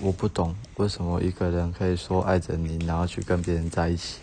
我不懂为什么一个人可以说爱着你然后去跟别人在一起。